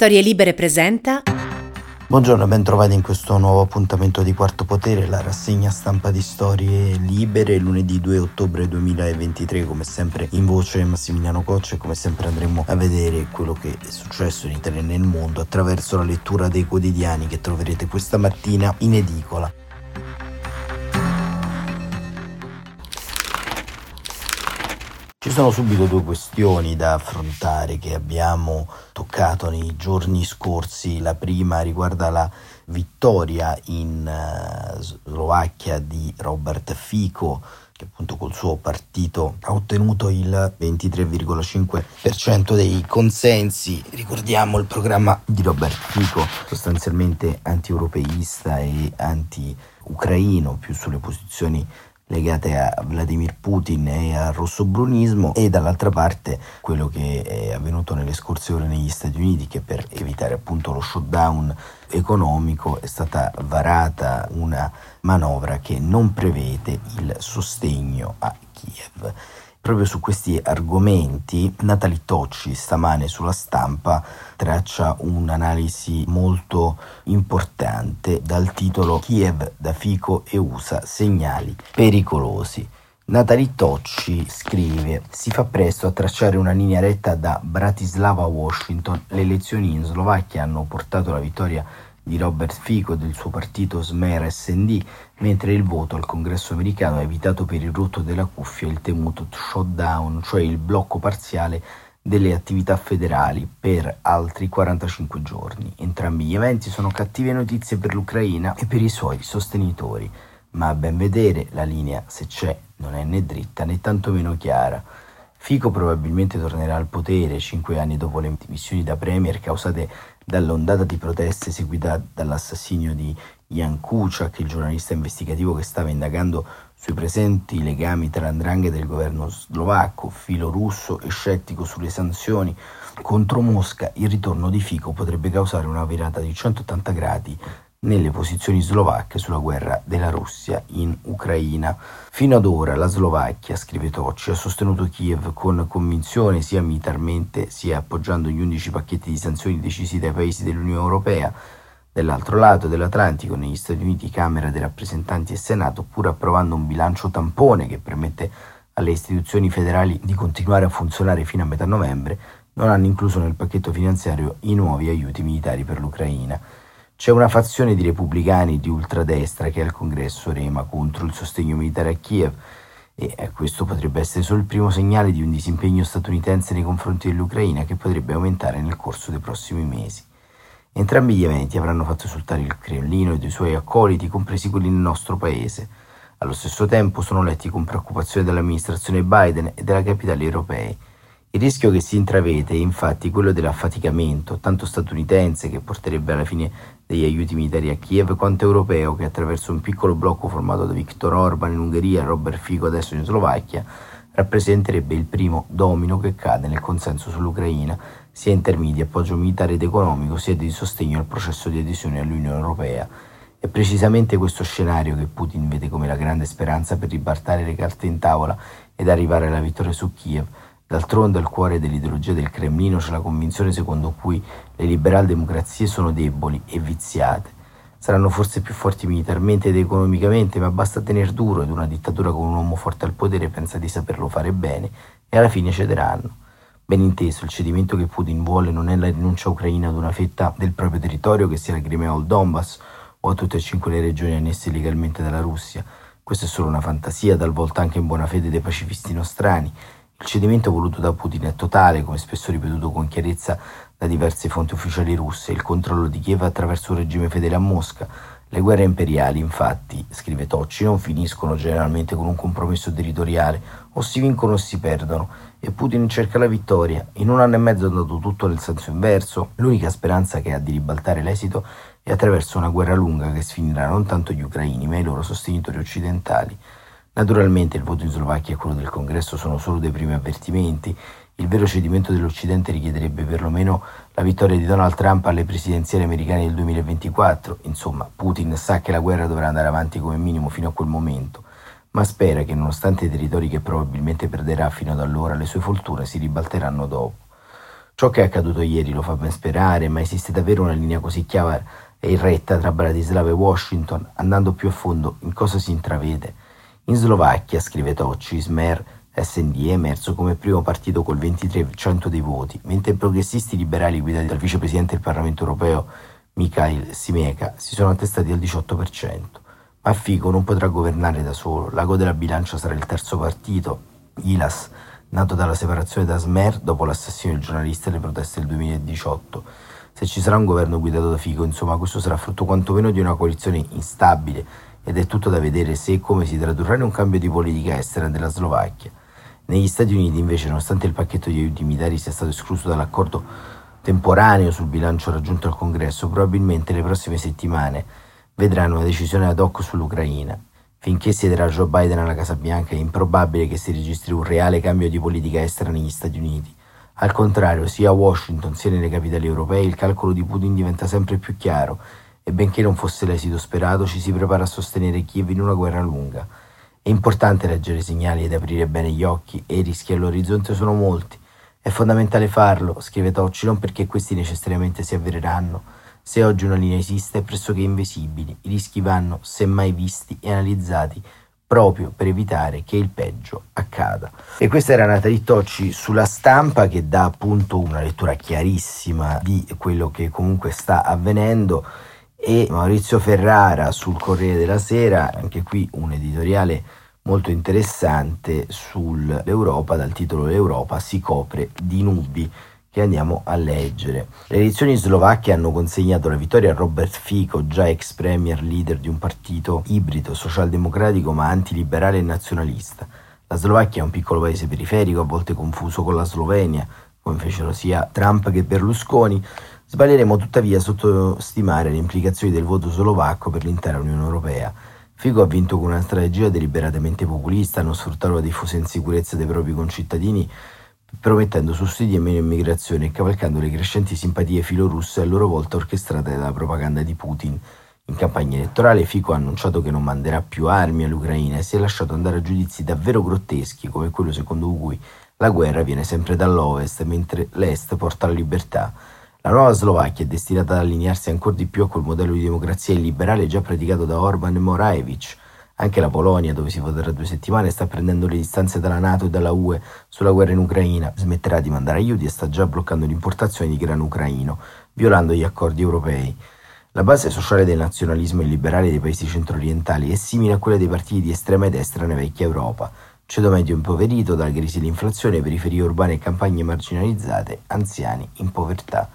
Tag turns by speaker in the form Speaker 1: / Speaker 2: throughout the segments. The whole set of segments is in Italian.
Speaker 1: Storie Libere presenta.
Speaker 2: Buongiorno e ben trovati in questo nuovo appuntamento di Quarto Potere, la rassegna stampa di Storie Libere, lunedì 2 ottobre 2023, come sempre in voce Massimiliano Coccia e come sempre andremo a vedere quello che è successo in Italia e nel mondo attraverso la lettura dei quotidiani che troverete questa mattina in edicola. Ci sono subito due questioni da affrontare che abbiamo toccato nei giorni scorsi. La prima riguarda la vittoria in uh, Slovacchia di Robert Fico che appunto col suo partito ha ottenuto il 23,5% dei consensi. Ricordiamo il programma di Robert Fico, sostanzialmente anti-europeista e anti-ucraino, più sulle posizioni legate a Vladimir Putin e al rossobrunismo e dall'altra parte quello che è avvenuto nelle scorse ore negli Stati Uniti che per evitare appunto lo shutdown economico è stata varata una manovra che non prevede il sostegno a Kiev. Proprio su questi argomenti Natalie Tocci stamane sulla stampa traccia un'analisi molto importante dal titolo Kiev da Fico e USA segnali pericolosi. Natalie Tocci scrive: Si fa presto a tracciare una linea retta da Bratislava a Washington. Le elezioni in Slovacchia hanno portato la vittoria di Robert Fico del suo partito Smer SND, mentre il voto al congresso americano ha evitato per il rotto della cuffia il temuto shutdown, cioè il blocco parziale delle attività federali per altri 45 giorni. Entrambi gli eventi sono cattive notizie per l'Ucraina e per i suoi sostenitori, ma a ben vedere la linea, se c'è, non è né dritta né tantomeno chiara. Fico probabilmente tornerà al potere cinque anni dopo le dimissioni da premier causate dall'ondata di proteste seguita dall'assassinio di Jan Kuciak, il giornalista investigativo che stava indagando sui presenti legami tra Andrangheta del governo slovacco, filo russo e scettico sulle sanzioni contro Mosca, il ritorno di Fico potrebbe causare una virata di 180 gradi nelle posizioni slovacche sulla guerra della Russia in Ucraina. Fino ad ora la Slovacchia, scrive Tocci, ha sostenuto Kiev con convinzione sia militarmente sia appoggiando gli 11 pacchetti di sanzioni decisi dai paesi dell'Unione Europea. Dall'altro lato dell'Atlantico, negli Stati Uniti, Camera dei rappresentanti e Senato, pur approvando un bilancio tampone che permette alle istituzioni federali di continuare a funzionare fino a metà novembre, non hanno incluso nel pacchetto finanziario i nuovi aiuti militari per l'Ucraina. C'è una fazione di repubblicani di ultradestra che al congresso rema contro il sostegno militare a Kiev e eh, questo potrebbe essere solo il primo segnale di un disimpegno statunitense nei confronti dell'Ucraina che potrebbe aumentare nel corso dei prossimi mesi. Entrambi gli eventi avranno fatto esultare il Cremlino ed i suoi accoliti, compresi quelli nel nostro paese. Allo stesso tempo sono letti con preoccupazione dall'amministrazione Biden e dalla capitale europei il rischio che si intravede è infatti quello dell'affaticamento, tanto statunitense che porterebbe alla fine degli aiuti militari a Kiev, quanto europeo che attraverso un piccolo blocco formato da Viktor Orban in Ungheria e Robert Fico adesso in Slovacchia rappresenterebbe il primo domino che cade nel consenso sull'Ucraina, sia in termini di appoggio militare ed economico, sia di sostegno al processo di adesione all'Unione Europea. È precisamente questo scenario che Putin vede come la grande speranza per ribaltare le carte in tavola ed arrivare alla vittoria su Kiev D'altronde al cuore dell'ideologia del Cremlino c'è la convinzione secondo cui le liberal democrazie sono deboli e viziate. Saranno forse più forti militarmente ed economicamente, ma basta tenere duro ed una dittatura con un uomo forte al potere pensa di saperlo fare bene e alla fine cederanno. Ben inteso, il cedimento che Putin vuole non è la rinuncia ucraina ad una fetta del proprio territorio, che sia la Crimea o il Donbass, o a tutte e cinque le regioni annesse illegalmente dalla Russia. Questa è solo una fantasia, talvolta anche in buona fede dei pacifisti nostrani, il cedimento voluto da Putin è totale, come spesso ripetuto con chiarezza da diverse fonti ufficiali russe, il controllo di Kiev attraverso un regime fedele a Mosca. Le guerre imperiali, infatti, scrive Tocci, non finiscono generalmente con un compromesso territoriale, o si vincono o si perdono, e Putin cerca la vittoria. In un anno e mezzo è andato tutto nel senso inverso, l'unica speranza che ha di ribaltare l'esito è attraverso una guerra lunga che sfinirà non tanto gli ucraini, ma i loro sostenitori occidentali. Naturalmente il voto in Slovacchia e quello del Congresso sono solo dei primi avvertimenti. Il vero cedimento dell'Occidente richiederebbe perlomeno la vittoria di Donald Trump alle presidenziali americane del 2024. Insomma, Putin sa che la guerra dovrà andare avanti come minimo fino a quel momento, ma spera che nonostante i territori che probabilmente perderà fino ad allora, le sue fortune si ribalteranno dopo. Ciò che è accaduto ieri lo fa ben sperare, ma esiste davvero una linea così chiara e irretta tra Bratislava e Washington? Andando più a fondo, in cosa si intravede? In Slovacchia, scrive Tocci, Smer, SND è emerso come primo partito col 23% dei voti, mentre i progressisti liberali guidati dal vicepresidente del Parlamento europeo Mikhail Simeka si sono attestati al 18%. Ma Fico non potrà governare da solo, l'ago della bilancia sarà il terzo partito, ILAS, nato dalla separazione da Smer dopo l'assassino del giornalista e le proteste del 2018. Se ci sarà un governo guidato da Fico, insomma, questo sarà frutto quantomeno di una coalizione instabile ed è tutto da vedere se e come si tradurrà in un cambio di politica estera della Slovacchia. Negli Stati Uniti, invece, nonostante il pacchetto di aiuti militari sia stato escluso dall'accordo temporaneo sul bilancio raggiunto al Congresso, probabilmente le prossime settimane vedranno una decisione ad hoc sull'Ucraina. Finché siederà Joe Biden alla Casa Bianca è improbabile che si registri un reale cambio di politica estera negli Stati Uniti. Al contrario, sia a Washington sia nelle capitali europee il calcolo di Putin diventa sempre più chiaro e benché non fosse l'esito sperato ci si prepara a sostenere Kiev in una guerra lunga. È importante leggere i segnali ed aprire bene gli occhi e i rischi all'orizzonte sono molti. È fondamentale farlo, scrive Tocci, non perché questi necessariamente si avvereranno, se oggi una linea esiste è pressoché invisibile, i rischi vanno semmai visti e analizzati proprio per evitare che il peggio accada. E questa era Natalie Tocci sulla stampa che dà appunto una lettura chiarissima di quello che comunque sta avvenendo e Maurizio Ferrara sul Corriere della Sera, anche qui un editoriale molto interessante sull'Europa dal titolo L'Europa si copre di nubi che andiamo a leggere. Le elezioni slovacche hanno consegnato la vittoria a Robert Fico, già ex premier leader di un partito ibrido socialdemocratico ma antiliberale e nazionalista. La Slovacchia è un piccolo paese periferico, a volte confuso con la Slovenia, come fecero sia Trump che Berlusconi. Sbaglieremo tuttavia a sottostimare le implicazioni del voto slovacco per l'intera Unione Europea. Fico ha vinto con una strategia deliberatamente populista, non sfruttare la diffusa insicurezza dei propri concittadini promettendo sussidi e meno immigrazione e cavalcando le crescenti simpatie filorusse a loro volta orchestrate dalla propaganda di Putin. In campagna elettorale Fico ha annunciato che non manderà più armi all'Ucraina e si è lasciato andare a giudizi davvero grotteschi come quello secondo cui la guerra viene sempre dall'ovest mentre l'est porta la libertà. La nuova Slovacchia è destinata ad allinearsi ancora di più a quel modello di democrazia illiberale già praticato da Orban e Moraevich, anche la Polonia, dove si voterà due settimane, sta prendendo le distanze dalla Nato e dalla UE sulla guerra in Ucraina, smetterà di mandare aiuti e sta già bloccando l'importazione di grano ucraino, violando gli accordi europei. La base sociale del nazionalismo illiberale dei paesi centro-orientali è simile a quella dei partiti di estrema destra nella vecchia Europa. Ceto medio impoverito dalla crisi e l'inflazione, periferie urbane e campagne marginalizzate, anziani in povertà.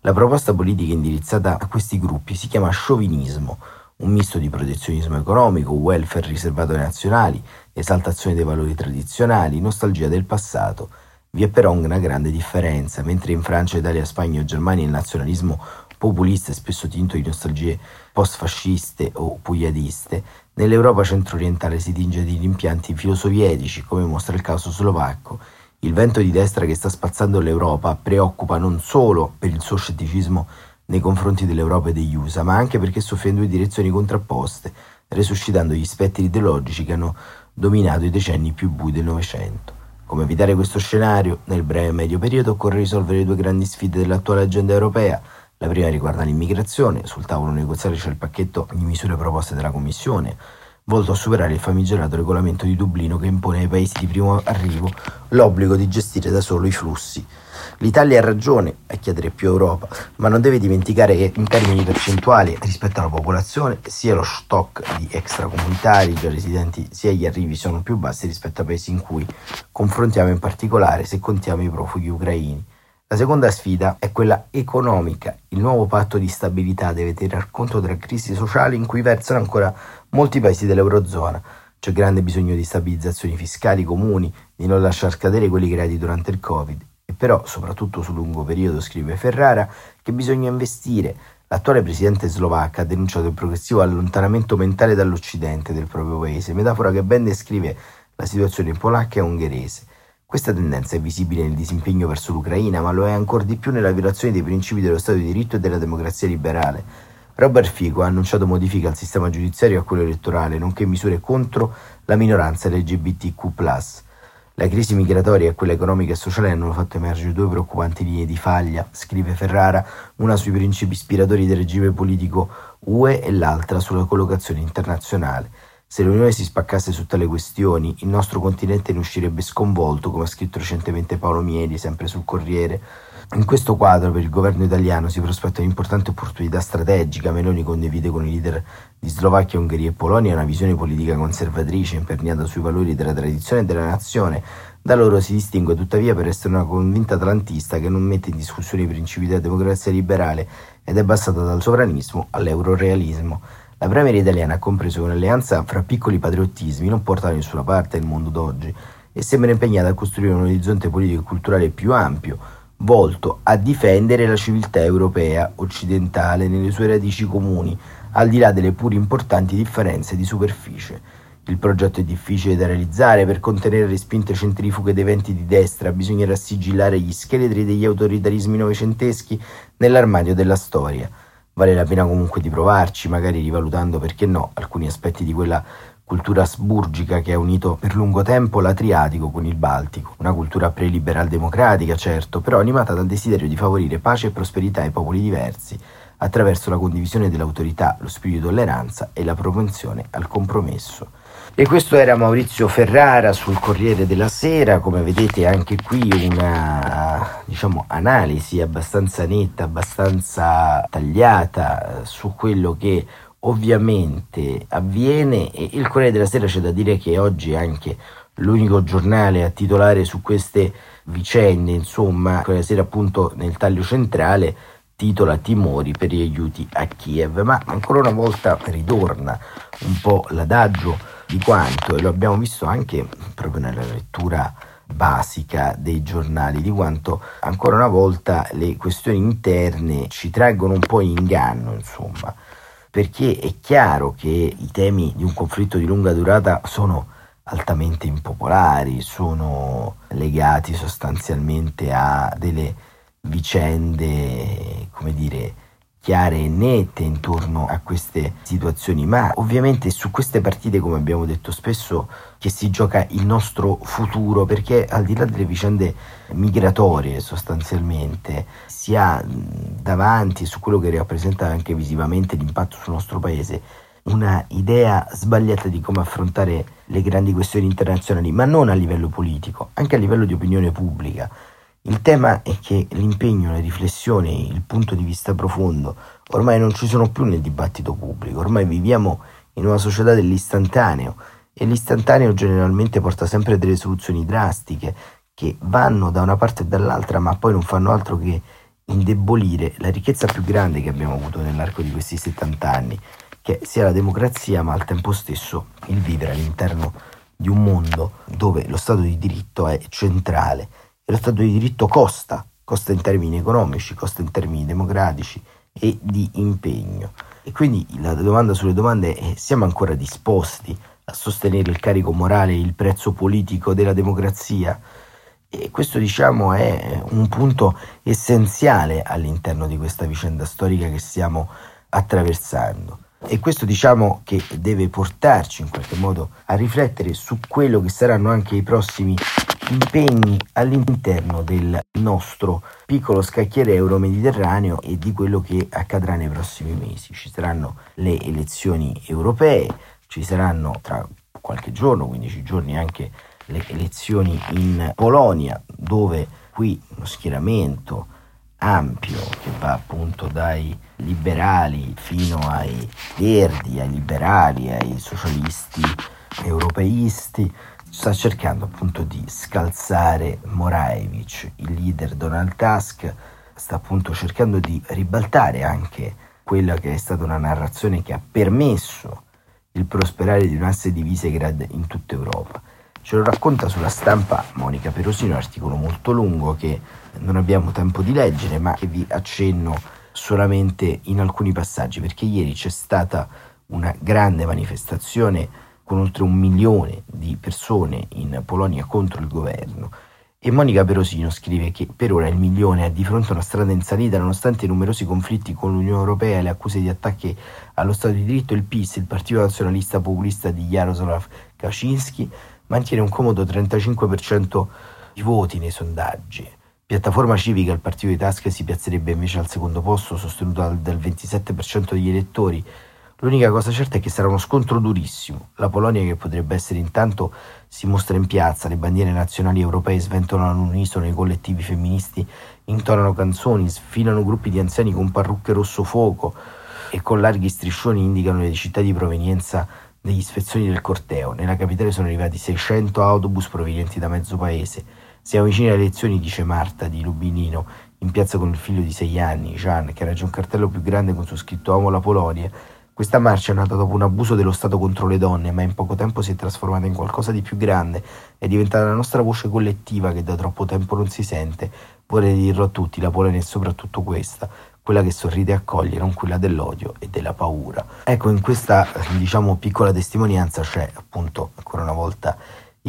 Speaker 2: La proposta politica indirizzata a questi gruppi si chiama sciovinismo, un misto di protezionismo economico, welfare riservato ai nazionali, esaltazione dei valori tradizionali, nostalgia del passato. Vi è però una grande differenza, mentre in Francia, Italia, Spagna o Germania il nazionalismo populista è spesso tinto di nostalgie post-fasciste o pugliadiste, nell'Europa centro-orientale si tinge di rimpianti filosovietici, come mostra il caso slovacco. Il vento di destra che sta spazzando l'Europa preoccupa non solo per il suo scetticismo nei confronti dell'Europa e degli USA, ma anche perché soffre in due direzioni contrapposte, resuscitando gli spettri ideologici che hanno dominato i decenni più bui del Novecento. Come evitare questo scenario? Nel breve e medio periodo occorre risolvere le due grandi sfide dell'attuale agenda europea. La prima riguarda l'immigrazione, sul tavolo negoziale c'è il pacchetto di misure proposte dalla Commissione, volto a superare il famigerato regolamento di Dublino che impone ai paesi di primo arrivo l'obbligo di gestire da solo i flussi L'Italia ha ragione a chiedere più Europa, ma non deve dimenticare che in termini percentuali rispetto alla popolazione sia lo stock di extracomunitari già residenti sia gli arrivi sono più bassi rispetto a paesi in cui confrontiamo in particolare se contiamo i profughi ucraini. La seconda sfida è quella economica. Il nuovo patto di stabilità deve tener conto della crisi sociale in cui versano ancora molti paesi dell'Eurozona. C'è grande bisogno di stabilizzazioni fiscali comuni, di non lasciar scadere quelli creati durante il Covid però, soprattutto sul lungo periodo, scrive Ferrara, che bisogna investire. L'attuale presidente slovacca ha denunciato il progressivo allontanamento mentale dall'Occidente del proprio paese, metafora che ben descrive la situazione polacca e ungherese. Questa tendenza è visibile nel disimpegno verso l'Ucraina, ma lo è ancora di più nella violazione dei principi dello Stato di diritto e della democrazia liberale. Robert Fico ha annunciato modifiche al sistema giudiziario e a quello elettorale, nonché misure contro la minoranza LGBTQ. La crisi migratoria e quella economica e sociale hanno fatto emergere due preoccupanti linee di faglia, scrive Ferrara, una sui principi ispiratori del regime politico UE e l'altra sulla collocazione internazionale. Se l'Unione si spaccasse su tale questioni, il nostro continente ne uscirebbe sconvolto, come ha scritto recentemente Paolo Mieli, sempre sul Corriere. In questo quadro per il governo italiano si prospetta un'importante opportunità strategica. Meloni condivide con i leader di Slovacchia, Ungheria e Polonia una visione politica conservatrice imperniata sui valori della tradizione e della nazione. Da loro si distingue tuttavia per essere una convinta atlantista che non mette in discussione i principi della democrazia liberale ed è basata dal sovranismo all'eurorealismo. La Premier italiana ha compreso che un'alleanza fra piccoli patriottismi non porta da nessuna parte nel mondo d'oggi e sembra impegnata a costruire un orizzonte politico e culturale più ampio, volto a difendere la civiltà europea occidentale nelle sue radici comuni, al di là delle pur importanti differenze di superficie. Il progetto è difficile da realizzare, per contenere le spinte centrifughe dei venti di destra bisognerà sigillare gli scheletri degli autoritarismi novecenteschi nell'armadio della storia. Vale la pena comunque di provarci, magari rivalutando, perché no, alcuni aspetti di quella cultura asburgica che ha unito per lungo tempo l'Adriatico con il Baltico, una cultura pre-liberal democratica, certo, però animata dal desiderio di favorire pace e prosperità ai popoli diversi, attraverso la condivisione dell'autorità, lo spirito di tolleranza e la propensione al compromesso. E questo era Maurizio Ferrara sul Corriere della Sera, come vedete anche qui una diciamo, analisi abbastanza netta, abbastanza tagliata eh, su quello che ovviamente avviene. E il Corriere della Sera c'è da dire che oggi è anche l'unico giornale a titolare su queste vicende, insomma, il Corriere della Sera appunto nel taglio centrale titola Timori per gli aiuti a Kiev, ma ancora una volta ritorna un po' l'adagio di quanto, e lo abbiamo visto anche proprio nella lettura basica dei giornali, di quanto ancora una volta le questioni interne ci traggono un po' in inganno, insomma, perché è chiaro che i temi di un conflitto di lunga durata sono altamente impopolari, sono legati sostanzialmente a delle vicende, come dire, chiare e nette intorno a queste situazioni, ma ovviamente su queste partite, come abbiamo detto spesso, che si gioca il nostro futuro, perché al di là delle vicende migratorie sostanzialmente si ha davanti su quello che rappresenta anche visivamente l'impatto sul nostro paese una idea sbagliata di come affrontare le grandi questioni internazionali, ma non a livello politico, anche a livello di opinione pubblica. Il tema è che l'impegno, la riflessione, il punto di vista profondo ormai non ci sono più nel dibattito pubblico, ormai viviamo in una società dell'istantaneo e l'istantaneo generalmente porta sempre delle soluzioni drastiche che vanno da una parte e dall'altra ma poi non fanno altro che indebolire la ricchezza più grande che abbiamo avuto nell'arco di questi 70 anni, che sia la democrazia ma al tempo stesso il vivere all'interno di un mondo dove lo Stato di diritto è centrale lo Stato di diritto costa, costa in termini economici, costa in termini democratici e di impegno. E quindi la domanda sulle domande è siamo ancora disposti a sostenere il carico morale e il prezzo politico della democrazia? E questo diciamo è un punto essenziale all'interno di questa vicenda storica che stiamo attraversando. E questo diciamo che deve portarci in qualche modo a riflettere su quello che saranno anche i prossimi impegni all'interno del nostro piccolo scacchiere euro-mediterraneo e di quello che accadrà nei prossimi mesi. Ci saranno le elezioni europee, ci saranno tra qualche giorno, 15 giorni, anche le elezioni in Polonia, dove qui uno schieramento ampio che va appunto dai liberali fino ai verdi, ai liberali, ai socialisti europeisti, sta cercando appunto di scalzare Moraevich, il leader Donald Tusk, sta appunto cercando di ribaltare anche quella che è stata una narrazione che ha permesso il prosperare di un asse di Visegrad in tutta Europa. Ce lo racconta sulla stampa Monica Perosino, un articolo molto lungo che non abbiamo tempo di leggere, ma che vi accenno solamente in alcuni passaggi, perché ieri c'è stata una grande manifestazione con oltre un milione di persone in Polonia contro il governo. E Monica Perosino scrive che per ora il milione è di fronte a una strada in salita nonostante i numerosi conflitti con l'Unione Europea e le accuse di attacchi allo Stato di diritto, il PIS, il partito nazionalista populista di Jaroslav Kaczynski, mantiene un comodo 35% di voti nei sondaggi. Piattaforma Civica, il partito di tasche, si piazzerebbe invece al secondo posto, sostenuto dal, dal 27% degli elettori. L'unica cosa certa è che sarà uno scontro durissimo. La Polonia, che potrebbe essere intanto, si mostra in piazza, le bandiere nazionali europee sventolano all'unisono, i collettivi femministi intonano canzoni, sfilano gruppi di anziani con parrucche rosso fuoco e con larghi striscioni indicano le città di provenienza degli spezzoni del corteo. Nella capitale sono arrivati 600 autobus provenienti da mezzo paese. Siamo vicini alle elezioni, dice Marta di Lubinino, in piazza con il figlio di 6 anni, Jean, che raggiunge un cartello più grande con su scritto Amo la Polonia. Questa marcia è nata dopo un abuso dello Stato contro le donne, ma in poco tempo si è trasformata in qualcosa di più grande. È diventata la nostra voce collettiva che da troppo tempo non si sente. Vorrei dirlo a tutti, la Polonia è soprattutto questa quella che sorride e accoglie, non quella dell'odio e della paura. Ecco, in questa diciamo piccola testimonianza c'è appunto ancora una volta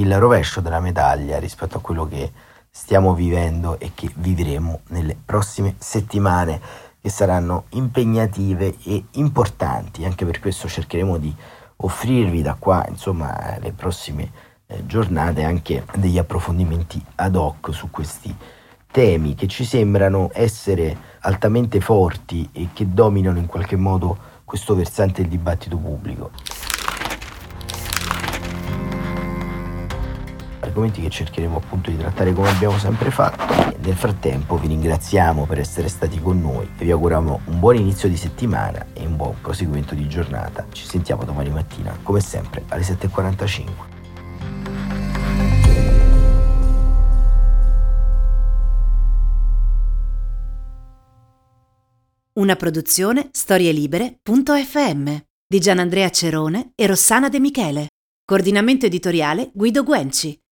Speaker 2: il rovescio della medaglia rispetto a quello che stiamo vivendo e che vivremo nelle prossime settimane che saranno impegnative e importanti. Anche per questo cercheremo di offrirvi da qua, insomma, le prossime eh, giornate anche degli approfondimenti ad hoc su questi temi che ci sembrano essere altamente forti e che dominano in qualche modo questo versante del dibattito pubblico. Argomenti che cercheremo appunto di trattare come abbiamo sempre fatto. Nel frattempo vi ringraziamo per essere stati con noi e vi auguriamo un buon inizio di settimana e un buon proseguimento di giornata. Ci sentiamo domani mattina, come sempre, alle 7.45.
Speaker 1: Una produzione storielibere.fm di Gianandrea Cerone e Rossana De Michele. Coordinamento editoriale Guido Guenci.